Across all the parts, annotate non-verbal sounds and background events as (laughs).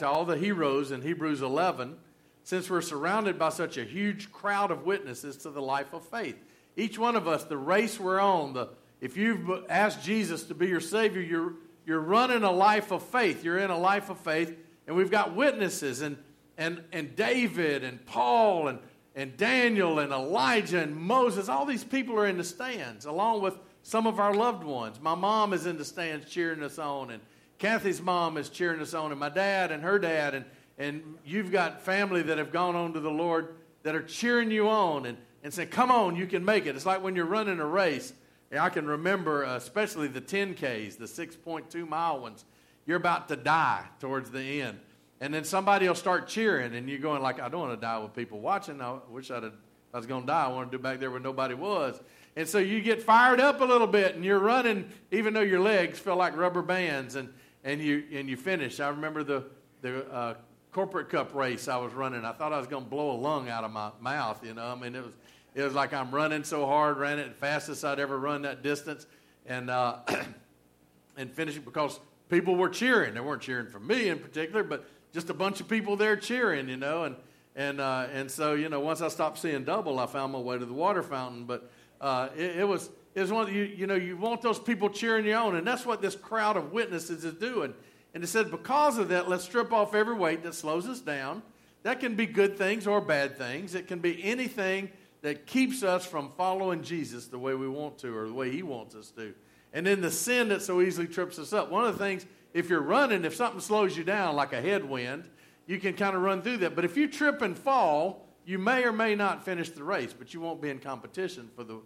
to all the heroes in Hebrews 11 since we're surrounded by such a huge crowd of witnesses to the life of faith. Each one of us, the race we're on, the, if you've asked Jesus to be your Savior, you're, you're running a life of faith. You're in a life of faith, and we've got witnesses, and, and, and David, and Paul, and, and Daniel, and Elijah, and Moses. All these people are in the stands, along with some of our loved ones. My mom is in the stands cheering us on, and Kathy's mom is cheering us on, and my dad and her dad, and, and you've got family that have gone on to the Lord that are cheering you on and, and saying, Come on, you can make it. It's like when you're running a race. I can remember, uh, especially the 10Ks, the 6.2 mile ones. You're about to die towards the end. And then somebody will start cheering, and you're going like, I don't want to die with people watching. I wish I'd have, I was going to die. I wanted to do back there where nobody was. And so you get fired up a little bit, and you're running, even though your legs feel like rubber bands, and, and, you, and you finish. I remember the, the uh, corporate cup race I was running. I thought I was going to blow a lung out of my mouth, you know. I mean, it was, it was like I'm running so hard, ran it fastest I'd ever run that distance, and, uh, (clears throat) and finished because people were cheering. They weren't cheering for me in particular, but just a bunch of people there cheering, you know. And, and, uh, and so, you know, once I stopped seeing double, I found my way to the water fountain. But uh, it, it, was, it was one, you, you know, you want those people cheering you on. And that's what this crowd of witnesses is doing. And it said, because of that, let's strip off every weight that slows us down. That can be good things or bad things. It can be anything that keeps us from following Jesus the way we want to or the way He wants us to. And then the sin that so easily trips us up. One of the things, if you're running, if something slows you down like a headwind, you can kind of run through that. But if you trip and fall, you may or may not finish the race, but you won't be in competition for the,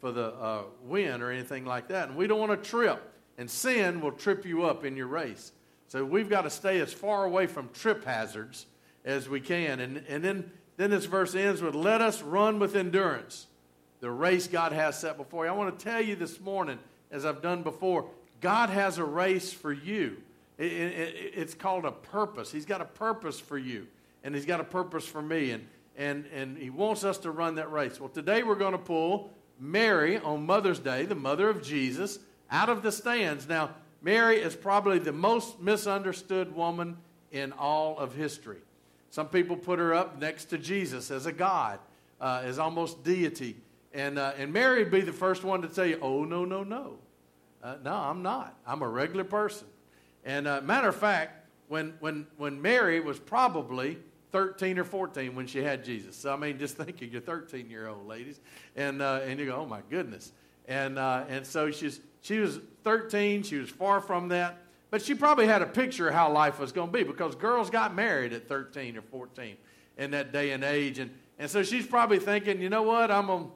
for the uh, win or anything like that. And we don't want to trip. And sin will trip you up in your race. So we've got to stay as far away from trip hazards as we can. And, and then, then this verse ends with, Let us run with endurance the race God has set before you. I want to tell you this morning, as I've done before, God has a race for you. It, it, it's called a purpose. He's got a purpose for you, and He's got a purpose for me, and, and, and He wants us to run that race. Well, today we're going to pull Mary on Mother's Day, the mother of Jesus, out of the stands. Now, Mary is probably the most misunderstood woman in all of history. Some people put her up next to Jesus as a God, uh, as almost deity. And, uh, and Mary would be the first one to tell you, oh, no, no, no. Uh, no, I'm not. I'm a regular person. And uh, matter of fact, when, when, when Mary was probably 13 or 14 when she had Jesus. So, I mean, just think of your 13 year old ladies. And, uh, and you go, oh my goodness. And, uh, and so she's, she was 13, she was far from that. But she probably had a picture of how life was going to be because girls got married at 13 or 14 in that day and age. And, and so she's probably thinking, you know what, I'm going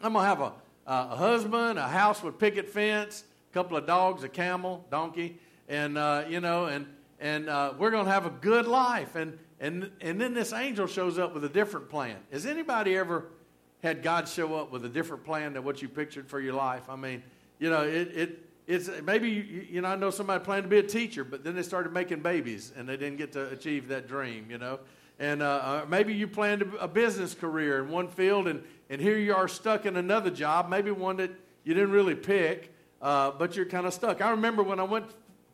I'm to have a, a husband, a house with picket fence, a couple of dogs, a camel, donkey, and, uh, you know, and, and uh, we're going to have a good life. And, and, and then this angel shows up with a different plan. Has anybody ever had God show up with a different plan than what you pictured for your life? I mean, you know, it, it it's maybe you, you know I know somebody planned to be a teacher, but then they started making babies and they didn't get to achieve that dream. You know, and uh, uh, maybe you planned a, a business career in one field, and and here you are stuck in another job, maybe one that you didn't really pick, uh, but you're kind of stuck. I remember when I went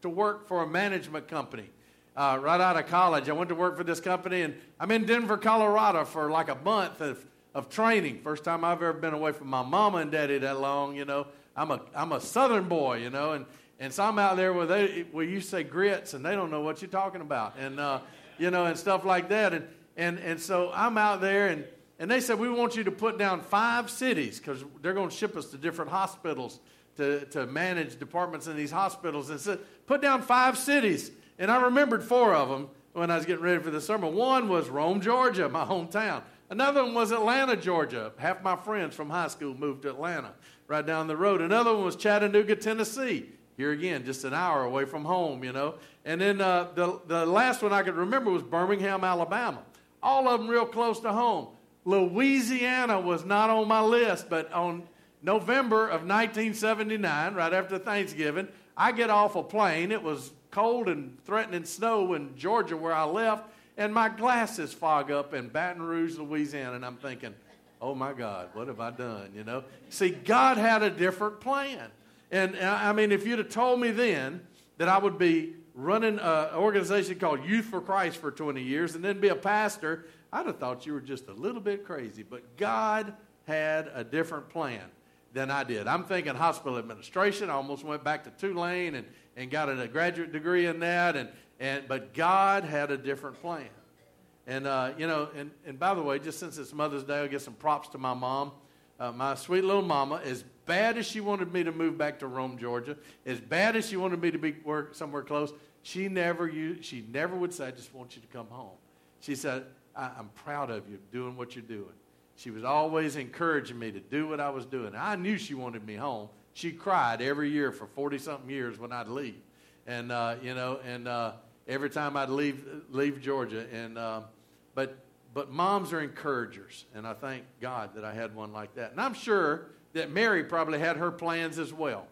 to work for a management company. Uh, right out of college, I went to work for this company, and I'm in Denver, Colorado for like a month of, of training. First time I've ever been away from my mama and daddy that long, you know. I'm a I'm a Southern boy, you know, and and so I'm out there where they where you say grits and they don't know what you're talking about, and uh, you know, and stuff like that, and and and so I'm out there and. And they said, We want you to put down five cities because they're going to ship us to different hospitals to, to manage departments in these hospitals. And said, Put down five cities. And I remembered four of them when I was getting ready for the summer. One was Rome, Georgia, my hometown. Another one was Atlanta, Georgia. Half my friends from high school moved to Atlanta right down the road. Another one was Chattanooga, Tennessee. Here again, just an hour away from home, you know. And then uh, the, the last one I could remember was Birmingham, Alabama. All of them real close to home. Louisiana was not on my list, but on November of 1979, right after Thanksgiving, I get off a plane. It was cold and threatening snow in Georgia where I left, and my glasses fog up in Baton Rouge, Louisiana, and I'm thinking, oh my God, what have I done? You know? See, God had a different plan. And uh, I mean, if you'd have told me then that I would be running an organization called Youth for Christ for 20 years and then be a pastor, I'd have thought you were just a little bit crazy. But God had a different plan than I did. I'm thinking hospital administration. I almost went back to Tulane and, and got a graduate degree in that. And, and, but God had a different plan. And, uh, you know, and, and by the way, just since it's Mother's Day, I'll get some props to my mom. Uh, my sweet little mama, as bad as she wanted me to move back to Rome, Georgia, as bad as she wanted me to be work somewhere close, she never used, she never would say, "I just want you to come home." She said, I, "I'm proud of you doing what you're doing." She was always encouraging me to do what I was doing. I knew she wanted me home. She cried every year for 40 something years when I'd leave. And, uh, you know, and uh, every time I'd leave, leave Georgia. And, uh, but, but moms are encouragers. And I thank God that I had one like that. And I'm sure that Mary probably had her plans as well.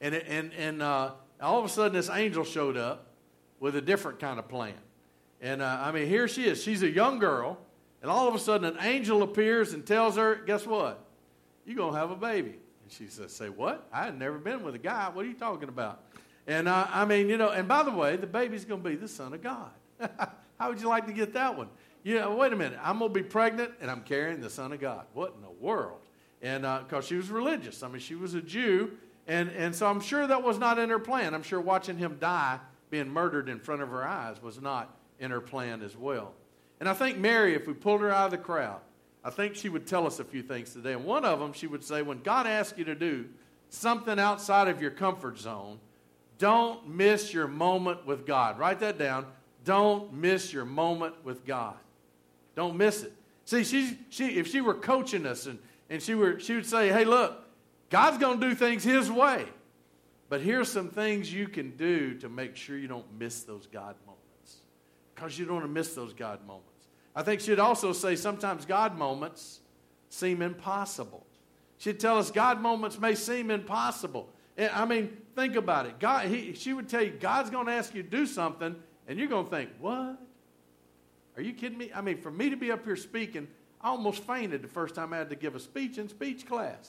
And, and, and uh, all of a sudden, this angel showed up with a different kind of plan. And uh, I mean, here she is. She's a young girl and all of a sudden, an angel appears and tells her, Guess what? You're going to have a baby. And she says, Say what? I had never been with a guy. What are you talking about? And uh, I mean, you know, and by the way, the baby's going to be the Son of God. (laughs) How would you like to get that one? Yeah, wait a minute. I'm going to be pregnant and I'm carrying the Son of God. What in the world? And because uh, she was religious. I mean, she was a Jew. And, and so I'm sure that was not in her plan. I'm sure watching him die, being murdered in front of her eyes, was not in her plan as well. And I think Mary, if we pulled her out of the crowd, I think she would tell us a few things today. And one of them, she would say, when God asks you to do something outside of your comfort zone, don't miss your moment with God. Write that down. Don't miss your moment with God. Don't miss it. See, she, she, if she were coaching us and, and she, were, she would say, hey, look, God's going to do things His way. But here's some things you can do to make sure you don't miss those God moments because you don't want to miss those God moments. I think she'd also say sometimes God moments seem impossible. She'd tell us God moments may seem impossible. I mean, think about it. God, he, she would tell you, God's going to ask you to do something, and you're going to think, what? Are you kidding me? I mean, for me to be up here speaking, I almost fainted the first time I had to give a speech in speech class.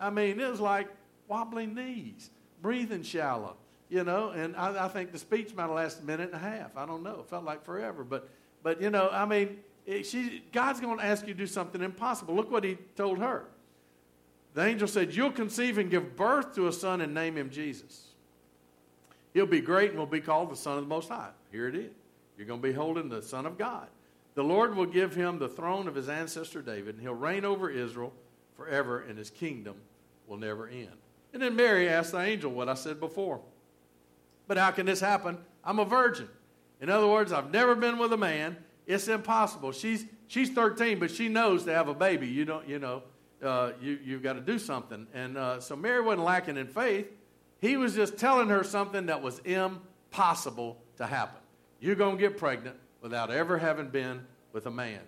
I mean, it was like wobbling knees, breathing shallow you know, and I, I, think the speech might have lasted a minute and a half. I don't know. It felt like forever. But, but you know, I mean, she, God's going to ask you to do something impossible. Look what he told her. The angel said, You'll conceive and give birth to a son and name him Jesus. He'll be great and will be called the Son of the Most High. Here it is. You're going to be holding the Son of God. The Lord will give him the throne of his ancestor David, and he'll reign over Israel forever, and his kingdom will never end. And then Mary asked the angel what I said before. But how can this happen? I'm a virgin. In other words, I've never been with a man. It's impossible. She's, she's 13, but she knows to have a baby. You don't, you know, uh, you, you've got to do something. And uh, so Mary wasn't lacking in faith. He was just telling her something that was impossible to happen. You're going to get pregnant without ever having been with a man.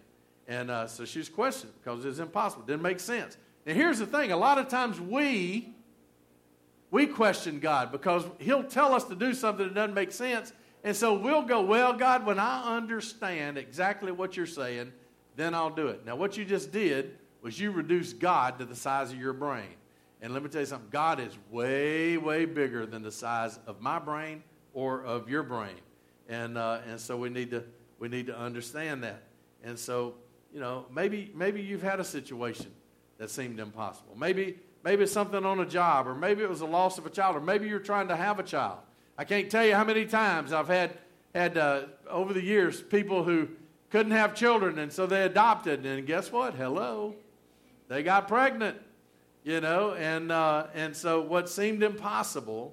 And uh, so she's questioning because it's impossible. It Didn't make sense. And here's the thing a lot of times we we question God because He'll tell us to do something that doesn't make sense. And so we'll go, Well, God, when I understand exactly what you're saying, then I'll do it. Now, what you just did was you reduced God to the size of your brain. And let me tell you something God is way, way bigger than the size of my brain or of your brain. And, uh, and so we need, to, we need to understand that. And so, you know, maybe, maybe you've had a situation that seemed impossible. Maybe Maybe it's something on a job, or maybe it was the loss of a child, or maybe you're trying to have a child. I can't tell you how many times I've had, had uh, over the years people who couldn't have children, and so they adopted. And guess what? Hello. They got pregnant, you know, and, uh, and so what seemed impossible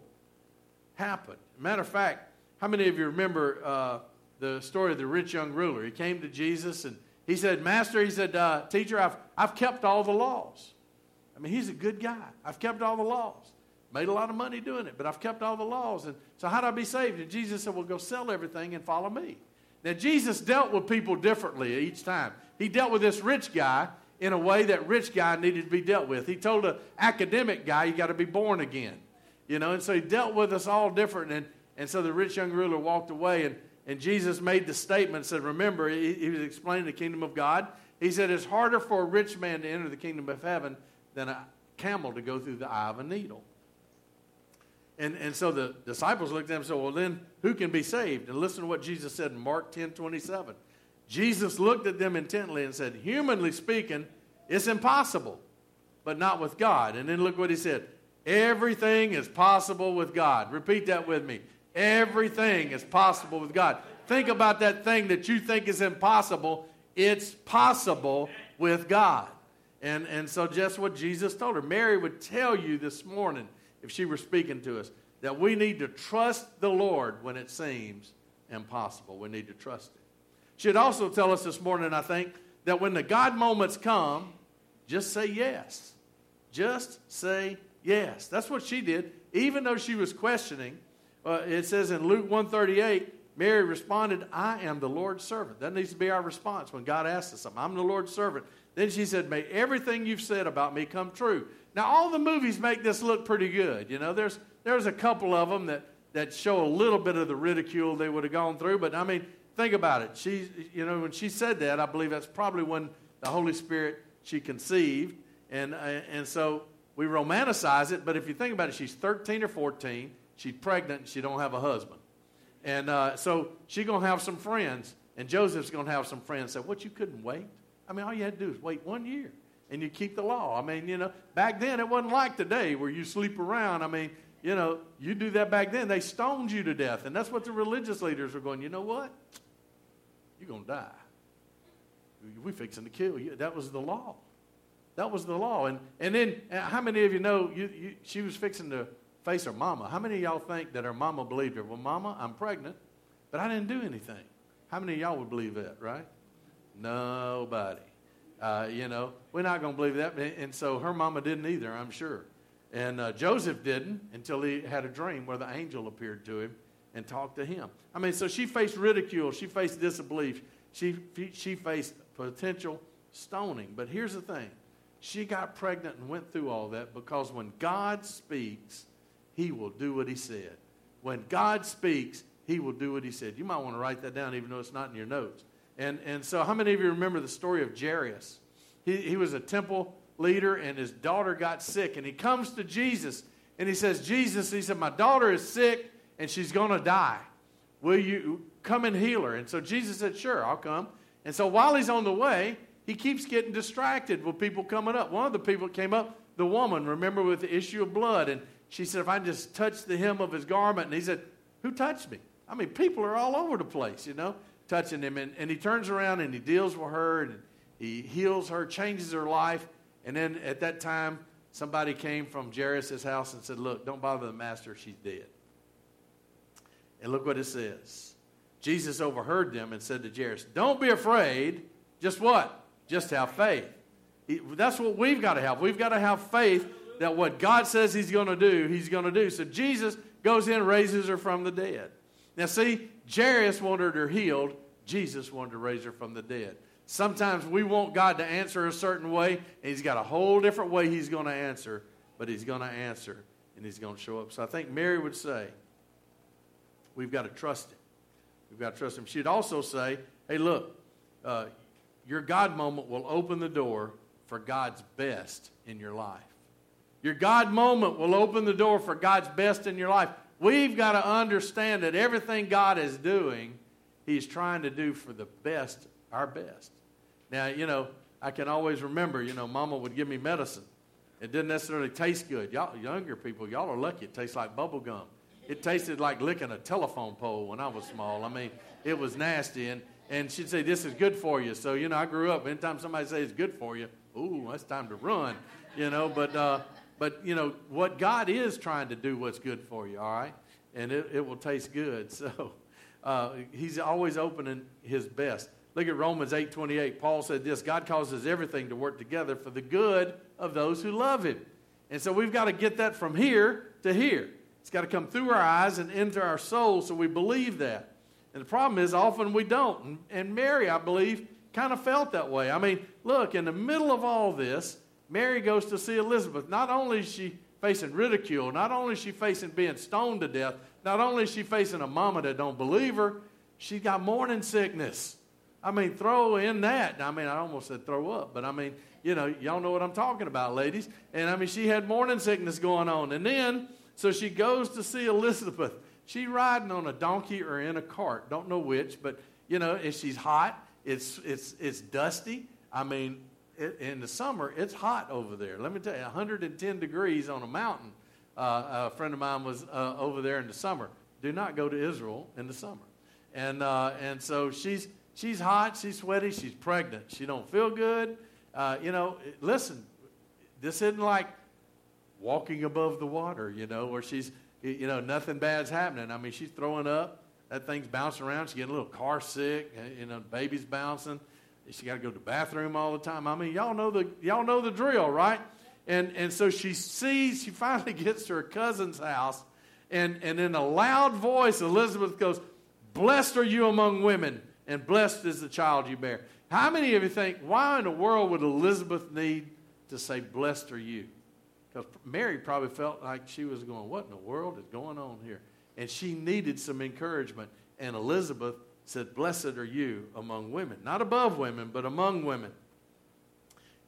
happened. Matter of fact, how many of you remember uh, the story of the rich young ruler? He came to Jesus and he said, Master, he said, uh, Teacher, I've, I've kept all the laws. I mean, he's a good guy. I've kept all the laws. Made a lot of money doing it, but I've kept all the laws. And so, how do I be saved? And Jesus said, Well, go sell everything and follow me. Now, Jesus dealt with people differently each time. He dealt with this rich guy in a way that rich guy needed to be dealt with. He told an academic guy, You got to be born again. You know, and so he dealt with us all different. And, and so the rich young ruler walked away, and, and Jesus made the statement, said, Remember, he, he was explaining the kingdom of God. He said, It's harder for a rich man to enter the kingdom of heaven than a camel to go through the eye of a needle. And, and so the disciples looked at him and said, Well, then who can be saved? And listen to what Jesus said in Mark 10 27. Jesus looked at them intently and said, Humanly speaking, it's impossible, but not with God. And then look what he said Everything is possible with God. Repeat that with me. Everything is possible with God. Think about that thing that you think is impossible. It's possible with God. And, and so, just what Jesus told her. Mary would tell you this morning, if she were speaking to us, that we need to trust the Lord when it seems impossible. We need to trust Him. She'd also tell us this morning, I think, that when the God moments come, just say yes. Just say yes. That's what she did. Even though she was questioning, uh, it says in Luke 138, Mary responded, I am the Lord's servant. That needs to be our response when God asks us something. I'm the Lord's servant. Then she said, May everything you've said about me come true. Now, all the movies make this look pretty good. You know, there's, there's a couple of them that, that show a little bit of the ridicule they would have gone through. But I mean, think about it. She, you know, when she said that, I believe that's probably when the Holy Spirit she conceived. And, uh, and so we romanticize it. But if you think about it, she's 13 or 14. She's pregnant. And she don't have a husband. And uh, so she's going to have some friends. And Joseph's going to have some friends say, What, you couldn't wait? I mean, all you had to do is wait one year and you keep the law. I mean, you know, back then it wasn't like today where you sleep around. I mean, you know, you do that back then, they stoned you to death. And that's what the religious leaders were going, you know what? You're going to die. We're fixing to kill you. That was the law. That was the law. And, and then, uh, how many of you know you, you, she was fixing to face her mama? How many of y'all think that her mama believed her? Well, mama, I'm pregnant, but I didn't do anything. How many of y'all would believe that, right? Nobody. Uh, you know, we're not going to believe that. And so her mama didn't either, I'm sure. And uh, Joseph didn't until he had a dream where the angel appeared to him and talked to him. I mean, so she faced ridicule, she faced disbelief, she, she faced potential stoning. But here's the thing she got pregnant and went through all that because when God speaks, he will do what he said. When God speaks, he will do what he said. You might want to write that down even though it's not in your notes. And, and so, how many of you remember the story of Jairus? He, he was a temple leader, and his daughter got sick. And he comes to Jesus, and he says, Jesus, he said, My daughter is sick, and she's going to die. Will you come and heal her? And so Jesus said, Sure, I'll come. And so, while he's on the way, he keeps getting distracted with people coming up. One of the people came up, the woman, remember, with the issue of blood. And she said, If I just touch the hem of his garment, and he said, Who touched me? I mean, people are all over the place, you know touching him. And, and he turns around and he deals with her and he heals her, changes her life. And then at that time, somebody came from Jairus' house and said, Look, don't bother the master, she's dead. And look what it says. Jesus overheard them and said to Jairus, Don't be afraid. Just what? Just have faith. That's what we've got to have. We've got to have faith that what God says He's going to do, He's going to do. So Jesus goes in and raises her from the dead. Now, see, Jairus wanted her healed. Jesus wanted to raise her from the dead. Sometimes we want God to answer a certain way, and He's got a whole different way He's going to answer, but He's going to answer and He's going to show up. So I think Mary would say, We've got to trust Him. We've got to trust Him. She'd also say, Hey, look, uh, your God moment will open the door for God's best in your life. Your God moment will open the door for God's best in your life. We've got to understand that everything God is doing, He's trying to do for the best, our best. Now, you know, I can always remember, you know, Mama would give me medicine. It didn't necessarily taste good. Y'all, younger people, y'all are lucky. It tastes like bubble gum. It tasted like licking a telephone pole when I was small. I mean, it was nasty. And, and she'd say, This is good for you. So, you know, I grew up. Anytime somebody says it's good for you, ooh, that's time to run, you know. But, uh, but, you know, what God is trying to do what's good for you, all right? And it, it will taste good. (laughs) So uh, he's always opening his best. Look at Romans 8 28. Paul said this God causes everything to work together for the good of those who love him. And so we've got to get that from here to here. It's got to come through our eyes and into our souls so we believe that. And the problem is, often we don't. And Mary, I believe, kind of felt that way. I mean, look, in the middle of all this, Mary goes to see Elizabeth. Not only is she facing ridicule, not only is she facing being stoned to death, not only is she facing a mama that don't believe her, she's got morning sickness. I mean, throw in that. I mean, I almost said throw up, but I mean, you know, y'all know what I'm talking about, ladies. And I mean, she had morning sickness going on. And then So she goes to see Elizabeth. She riding on a donkey or in a cart, don't know which, but you know, if she's hot, it's it's it's dusty. I mean, it, in the summer, it's hot over there. Let me tell you, 110 degrees on a mountain. Uh, a friend of mine was uh, over there in the summer. Do not go to Israel in the summer. And uh, and so she's she's hot, she's sweaty, she's pregnant. She don't feel good. Uh, you know, listen, this isn't like walking above the water, you know, where she's, you know, nothing bad's happening. I mean, she's throwing up. That thing's bouncing around. She's getting a little car sick. Uh, you know, baby's bouncing. She got to go to the bathroom all the time. I mean, y'all know the y'all know the drill, right? And and so she sees. She (laughs) finally gets to her cousin's house, and and in a loud voice, Elizabeth goes, "Blessed are you among women, and blessed is the child you bear." How many of you think, why in the world would Elizabeth need to say, Blessed are you? Because Mary probably felt like she was going, What in the world is going on here? And she needed some encouragement. And Elizabeth said, Blessed are you among women. Not above women, but among women.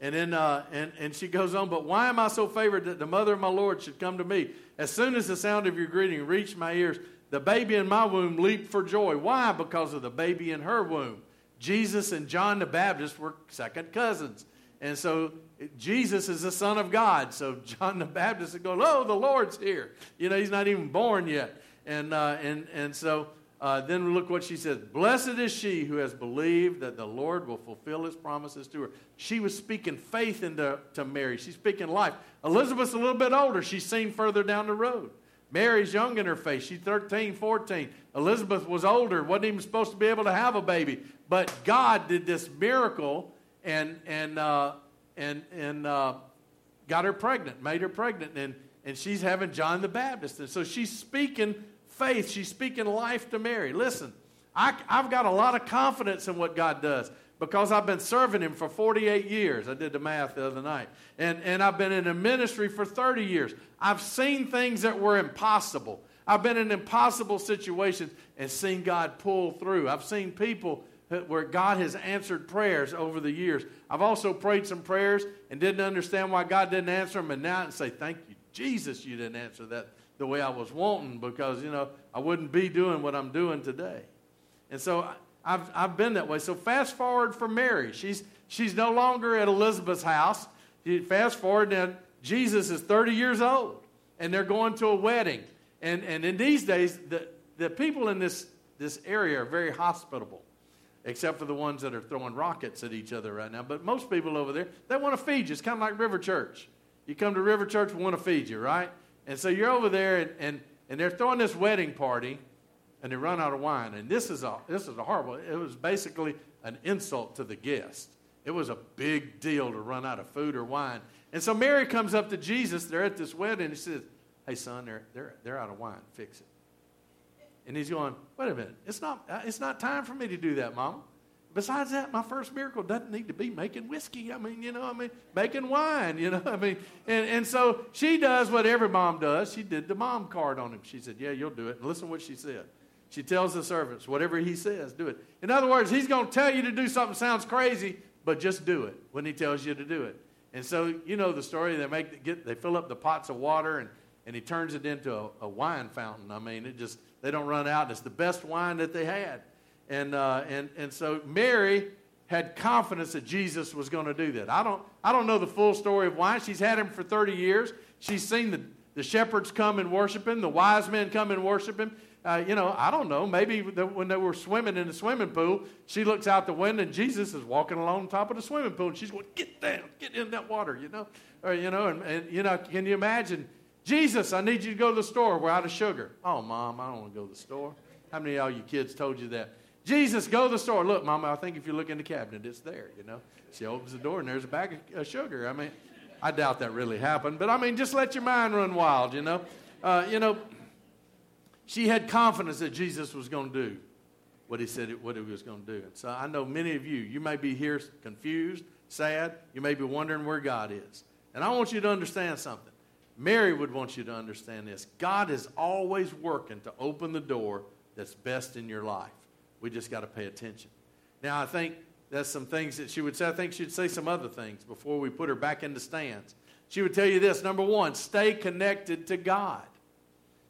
And then uh, and, and she goes on, but why am I so favored that the mother of my Lord should come to me? As soon as the sound of your greeting reached my ears, the baby in my womb leaped for joy. Why? Because of the baby in her womb. Jesus and John the Baptist were second cousins. And so Jesus is the Son of God. So John the Baptist is going, Oh, the Lord's here. You know, he's not even born yet. And, uh, and, and so uh, then look what she says Blessed is she who has believed that the Lord will fulfill his promises to her. She was speaking faith into to Mary, she's speaking life. Elizabeth's a little bit older, she's seen further down the road. Mary's young in her faith. She's 13, 14. Elizabeth was older, wasn't even supposed to be able to have a baby. But God did this miracle and, and, uh, and, and uh, got her pregnant, made her pregnant. And, and she's having John the Baptist. And so she's speaking faith, she's speaking life to Mary. Listen, I, I've got a lot of confidence in what God does because I've been serving Him for 48 years. I did the math the other night. And, and I've been in a ministry for 30 years. I've seen things that were impossible. I've been in impossible situations and seen God pull through. I've seen people where God has answered prayers over the years. I've also prayed some prayers and didn't understand why God didn't answer them, and now I say, Thank you, Jesus, you didn't answer that the way I was wanting because, you know, I wouldn't be doing what I'm doing today. And so I've, I've been that way. So fast forward for Mary. She's, she's no longer at Elizabeth's house. Fast forward, now Jesus is 30 years old, and they're going to a wedding. And, and in these days, the, the people in this, this area are very hospitable, except for the ones that are throwing rockets at each other right now. But most people over there, they want to feed you. It's kind of like River Church. You come to River Church, we want to feed you, right? And so you're over there, and, and, and they're throwing this wedding party, and they run out of wine. And this is a this is a horrible. It was basically an insult to the guest. It was a big deal to run out of food or wine. And so Mary comes up to Jesus. They're at this wedding. And she says, "Hey, son, they're they're they're out of wine. Fix it." And he's going, "Wait a minute. It's not uh, it's not time for me to do that, Mama." Besides that, my first miracle doesn't need to be making whiskey. I mean, you know, I mean, making wine, you know, (laughs) I mean, and, and so she does what every mom does. She did the mom card on him. She said, Yeah, you'll do it. And listen to what she said. She tells the servants, whatever he says, do it. In other words, he's going to tell you to do something sounds crazy, but just do it when he tells you to do it. And so you know the story. They make get they fill up the pots of water and and he turns it into a, a wine fountain. I mean, it just they don't run out. It's the best wine that they had. And uh, and and so Mary had confidence that Jesus was going to do that. I don't I don't know the full story of why. She's had him for 30 years. She's seen the the shepherds come and worship him, the wise men come and worship him uh, you know, I don't know. Maybe the, when they were swimming in the swimming pool, she looks out the window and Jesus is walking along the top of the swimming pool, and she's going, "Get down, get in that water," you know, or you know, and, and you know, can you imagine? Jesus, I need you to go to the store. We're out of sugar. Oh, mom, I don't want to go to the store. How many of y'all you kids told you that? Jesus, go to the store. Look, mama, I think if you look in the cabinet, it's there. You know, she opens the door and there's a bag of sugar. I mean, I doubt that really happened, but I mean, just let your mind run wild. You know, uh, you know she had confidence that Jesus was going to do what he said what he was going to do. And so I know many of you, you may be here confused, sad. You may be wondering where God is. And I want you to understand something. Mary would want you to understand this. God is always working to open the door that's best in your life. We just got to pay attention. Now, I think that's some things that she would say. I think she'd say some other things before we put her back in the stands. She would tell you this number one, stay connected to God.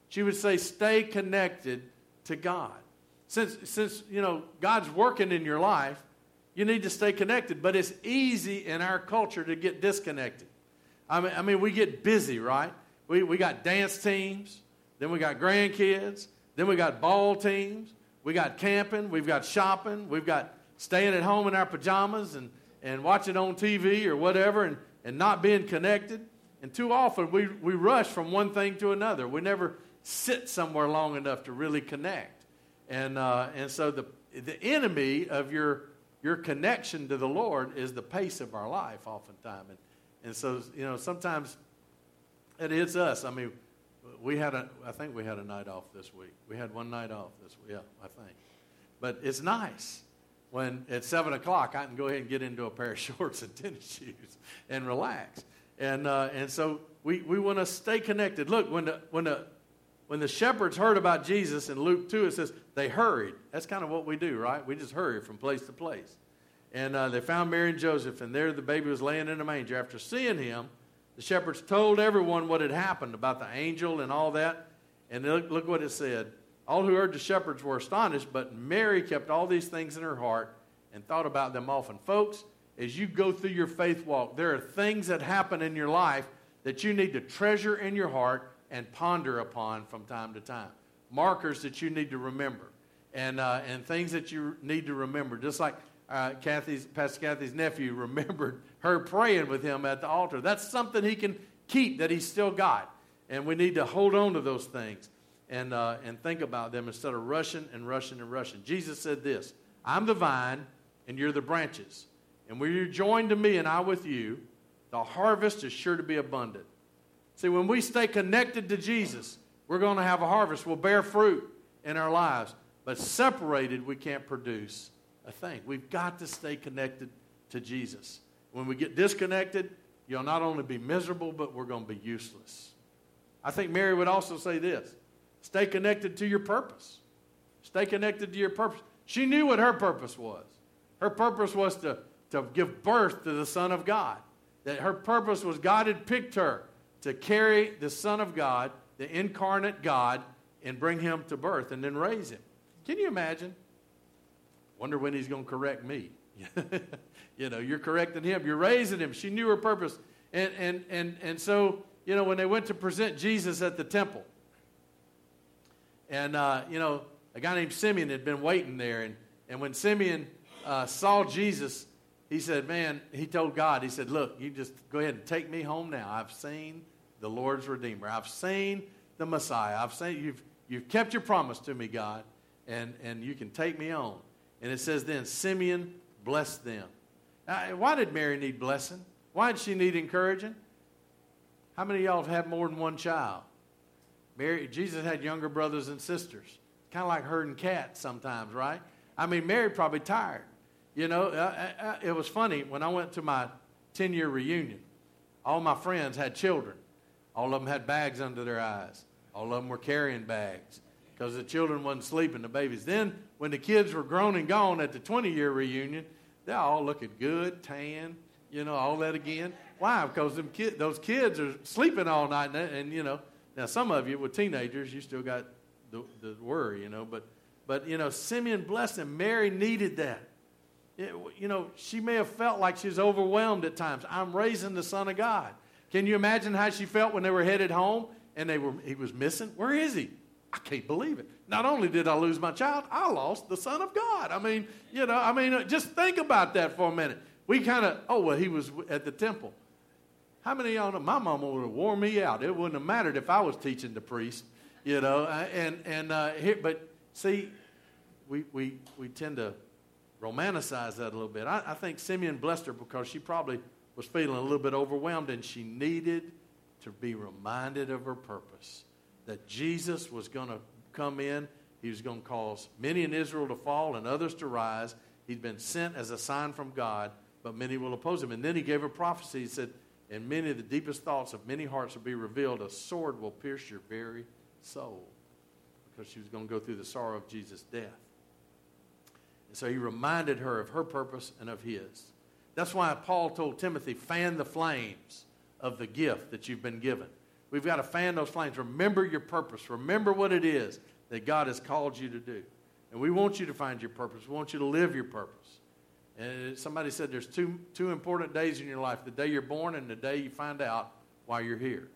She would say, stay connected to God. Since, since you know, God's working in your life, you need to stay connected. But it's easy in our culture to get disconnected. I mean, I mean we get busy, right? We, we got dance teams, then we got grandkids, then we got ball teams, we got camping, we've got shopping, we've got staying at home in our pajamas and, and watching on TV or whatever and, and not being connected. And too often we, we rush from one thing to another. We never sit somewhere long enough to really connect. And, uh, and so the, the enemy of your, your connection to the Lord is the pace of our life, oftentimes. And, and so, you know, sometimes it is us. I mean, we had a, I think we had a night off this week. We had one night off this week, yeah, I think. But it's nice when at 7 o'clock I can go ahead and get into a pair of (laughs) shorts and tennis shoes and relax. And, uh, and so we, we want to stay connected. Look, when the, when, the, when the shepherds heard about Jesus in Luke 2, it says they hurried. That's kind of what we do, right? We just hurry from place to place. And uh, they found Mary and Joseph, and there the baby was laying in a manger. After seeing him, the shepherds told everyone what had happened about the angel and all that. And look, look what it said. All who heard the shepherds were astonished, but Mary kept all these things in her heart and thought about them often. Folks, as you go through your faith walk, there are things that happen in your life that you need to treasure in your heart and ponder upon from time to time. Markers that you need to remember and, uh, and things that you need to remember. Just like uh, Kathy's, Pastor Kathy's nephew (laughs) remembered her praying with him at the altar. That's something he can keep that he's still got. And we need to hold on to those things and, uh, and think about them instead of rushing and rushing and rushing. Jesus said this I'm the vine, and you're the branches. And when you're joined to me and I with you, the harvest is sure to be abundant. See, when we stay connected to Jesus, we're going to have a harvest. We'll bear fruit in our lives. But separated, we can't produce a thing. We've got to stay connected to Jesus. When we get disconnected, you'll not only be miserable, but we're going to be useless. I think Mary would also say this stay connected to your purpose. Stay connected to your purpose. She knew what her purpose was. Her purpose was to, to give birth to the Son of God. That her purpose was God had picked her to carry the Son of God, the incarnate God, and bring him to birth and then raise him. Can you imagine? Wonder when he's going to correct me. (laughs) you know, you're correcting him, you're raising him. She knew her purpose. And, and, and, and so, you know, when they went to present Jesus at the temple, and, uh, you know, a guy named Simeon had been waiting there. And, and when Simeon uh, saw Jesus, he said, Man, he told God, he said, Look, you just go ahead and take me home now. I've seen the Lord's Redeemer. I've seen the Messiah. I've seen you've you've kept your promise to me, God, and, and you can take me on. And it says then, Simeon blessed them. Now, why did Mary need blessing? Why did she need encouraging? How many of y'all have had more than one child? Mary, Jesus had younger brothers and sisters. Kind of like herding cats sometimes, right? I mean, Mary probably tired. You know, uh, uh, uh it was funny when I went to my 10 year reunion. All my friends had children. All of them had bags under their eyes. All of them were carrying bags because the children wasn't sleeping, the babies. Then, when the kids were grown and gone at the 20 year reunion, they're all looking good, tan, you know, all that again. Why? Because them kid, those kids are sleeping all night, and, and, you know, now some of you with teenagers, you still got the, the worry, you know, but but, you know, Simeon blessed him. Mary needed that. It, you know, she may have felt like she was overwhelmed at times. I'm raising the Son of God. Can you imagine how she felt when they were headed home and they were, he was missing? Where is he? I can't believe it. Not only did I lose my child, I lost the Son of God. I mean, you know, I mean, just think about that for a minute. We kind of, oh, well, he was at the temple. How many of y'all know my mama would have worn me out? It wouldn't have mattered if I was teaching the priest, you know. And, and uh, here, but see, we, we, we tend to romanticize that a little bit. I, I think Simeon blessed her because she probably was feeling a little bit overwhelmed and she needed to be reminded of her purpose that Jesus was going to come in. He was going to cause many in Israel to fall and others to rise. He'd been sent as a sign from God, but many will oppose him. And then he gave a prophecy. He said, And many of the deepest thoughts of many hearts will be revealed. A sword will pierce your very soul. Because she was going to go through the sorrow of Jesus' death. And so he reminded her of her purpose and of his. That's why Paul told Timothy, fan the flames of the gift that you've been given. We've got to fan those flames. Remember your purpose. Remember what it is that God has called you to do. And we want you to find your purpose. We want you to live your purpose. And somebody said there's two, two important days in your life the day you're born and the day you find out why you're here.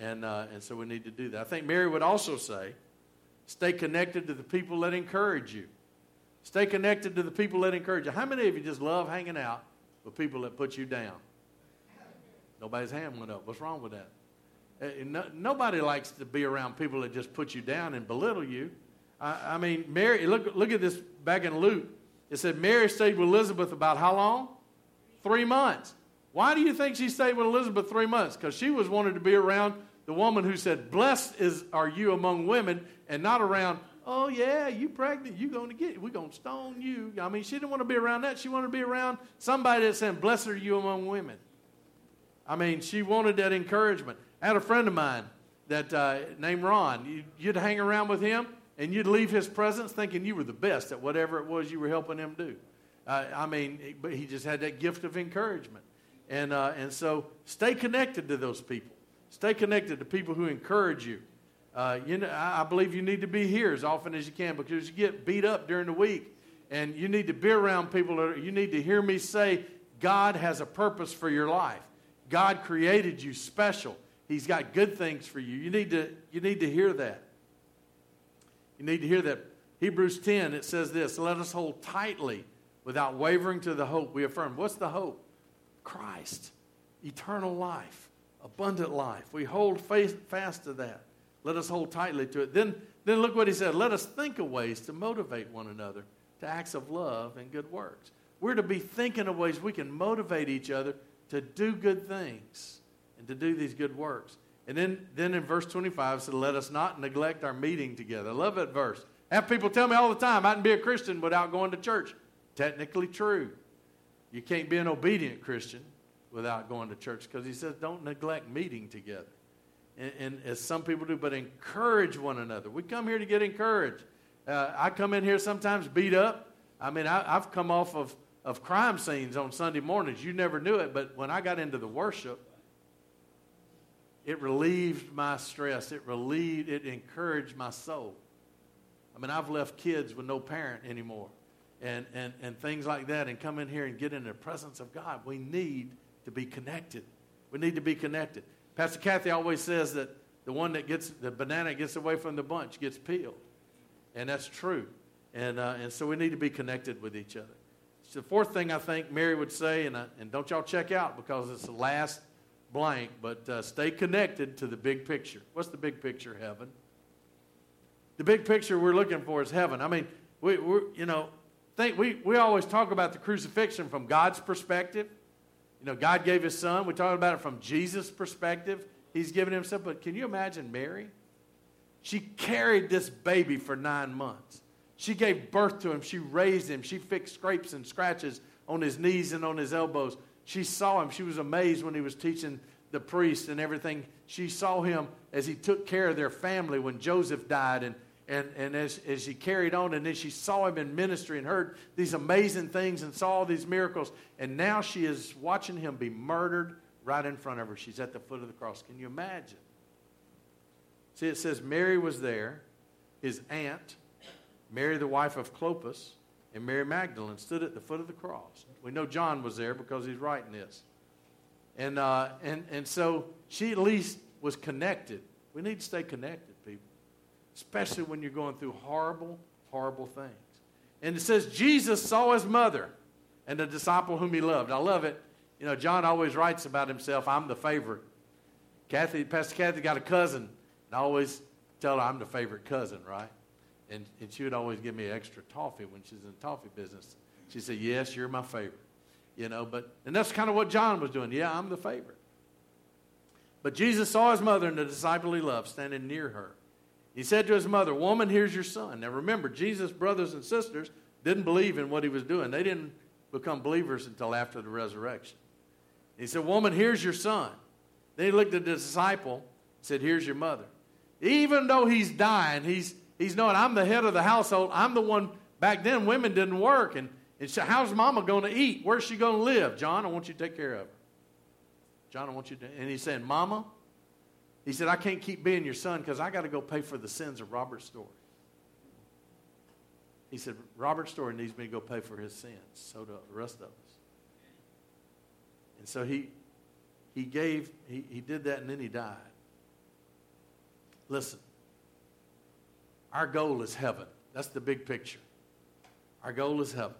And, uh, and so we need to do that. I think Mary would also say stay connected to the people that encourage you. Stay connected to the people that encourage you. How many of you just love hanging out with people that put you down? Nobody's hand went up. What's wrong with that? Uh, no, nobody likes to be around people that just put you down and belittle you. I, I mean, Mary, look, look at this back in Luke. It said Mary stayed with Elizabeth about how long? Three months. Why do you think she stayed with Elizabeth three months? Because she was wanted to be around the woman who said, Blessed is are you among women, and not around, oh yeah, you pregnant, you going to get, we're going to stone you. I mean, she didn't want to be around that. She wanted to be around somebody that said, Blessed are you among women. I mean, she wanted that encouragement. I had a friend of mine that uh, named Ron. You'd hang around with him, and you'd leave his presence thinking you were the best at whatever it was you were helping him do. Uh, I mean, but he just had that gift of encouragement. And, uh, and so stay connected to those people. Stay connected to people who encourage you. Uh, you know, I believe you need to be here as often as you can because you get beat up during the week. And you need to be around people. That, are, you need to hear me say, God has a purpose for your life. God created you special. He's got good things for you. You need to, you need to hear that. You need to hear that. Hebrews 10, it says this Let us hold tightly without wavering to the hope we affirm. What's the hope? Christ, eternal life, abundant life. We hold faith fast to that. Let us hold tightly to it. Then, then look what he said. Let us think of ways to motivate one another to acts of love and good works. We're to be thinking of ways we can motivate each other to do good things and to do these good works. And then, then in verse 25, it said, Let us not neglect our meeting together. I love that verse. I have people tell me all the time, I can be a Christian without going to church. Technically true. You can't be an obedient Christian without going to church because he says, don't neglect meeting together. And, and, as some people do, but encourage one another. We come here to get encouraged. Uh, I come in here sometimes beat up. I mean, I, have come off of, of crime scenes on Sunday mornings. You never knew it, but when I got into the worship, it relieved my stress. It relieved, it encouraged my soul. I mean, I've left kids with no parent anymore and, and, and things like that and come in here and get in the presence of God. We need to be connected. We need to be connected. Pastor Kathy always says that the one that gets the banana gets away from the bunch gets peeled. And that's true. And, uh, and so we need to be connected with each other. So the fourth thing I think Mary would say, and, uh, and don't y'all check out because it's the last blank, but uh, stay connected to the big picture. What's the big picture, heaven? The big picture we're looking for is heaven. I mean, we, we're, you know, think we, we always talk about the crucifixion from God's perspective. You know, God gave his son. We talk about it from Jesus' perspective. He's given himself. But can you imagine Mary? She carried this baby for nine months. She gave birth to him. She raised him. She fixed scrapes and scratches on his knees and on his elbows. She saw him. She was amazed when he was teaching the priests and everything. She saw him as he took care of their family when Joseph died and and, and as, as she carried on, and then she saw him in ministry and heard these amazing things and saw all these miracles. And now she is watching him be murdered right in front of her. She's at the foot of the cross. Can you imagine? See, it says Mary was there, his aunt, Mary, the wife of Clopas, and Mary Magdalene stood at the foot of the cross. We know John was there because he's writing this. And, uh, and, and so she at least was connected. We need to stay connected people, especially when you're going through horrible, horrible things. And it says Jesus saw his mother and the disciple whom he loved. I love it. You know, John always writes about himself, I'm the favorite. Kathy, Pastor Kathy got a cousin, and I always tell her I'm the favorite cousin, right? And, and she would always give me extra toffee when she's in the toffee business. She said, Yes, you're my favorite. You know, but, and that's kind of what John was doing. Yeah, I'm the favorite. But Jesus saw his mother and the disciple he loved standing near her. He said to his mother, Woman, here's your son. Now remember, Jesus' brothers and sisters didn't believe in what he was doing. They didn't become believers until after the resurrection. He said, Woman, here's your son. Then he looked at the disciple and said, Here's your mother. Even though he's dying, he's, he's knowing I'm the head of the household. I'm the one, back then, women didn't work. And, and so how's mama going to eat? Where's she going to live? John, I want you to take care of her. John, I want you to. And he's saying, Mama, He said, I can't keep being your son because I got to go pay for the sins of Robert Story. He said, Robert Story needs me to go pay for his sins. So do the rest of us. And so he, he gave, he, he did that and then he died. Listen, our goal is heaven. That's the big picture. Our goal is heaven.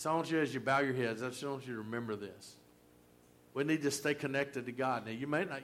So I want you, as you bow your heads, I just want you to remember this. We need to stay connected to God. Now, you may not.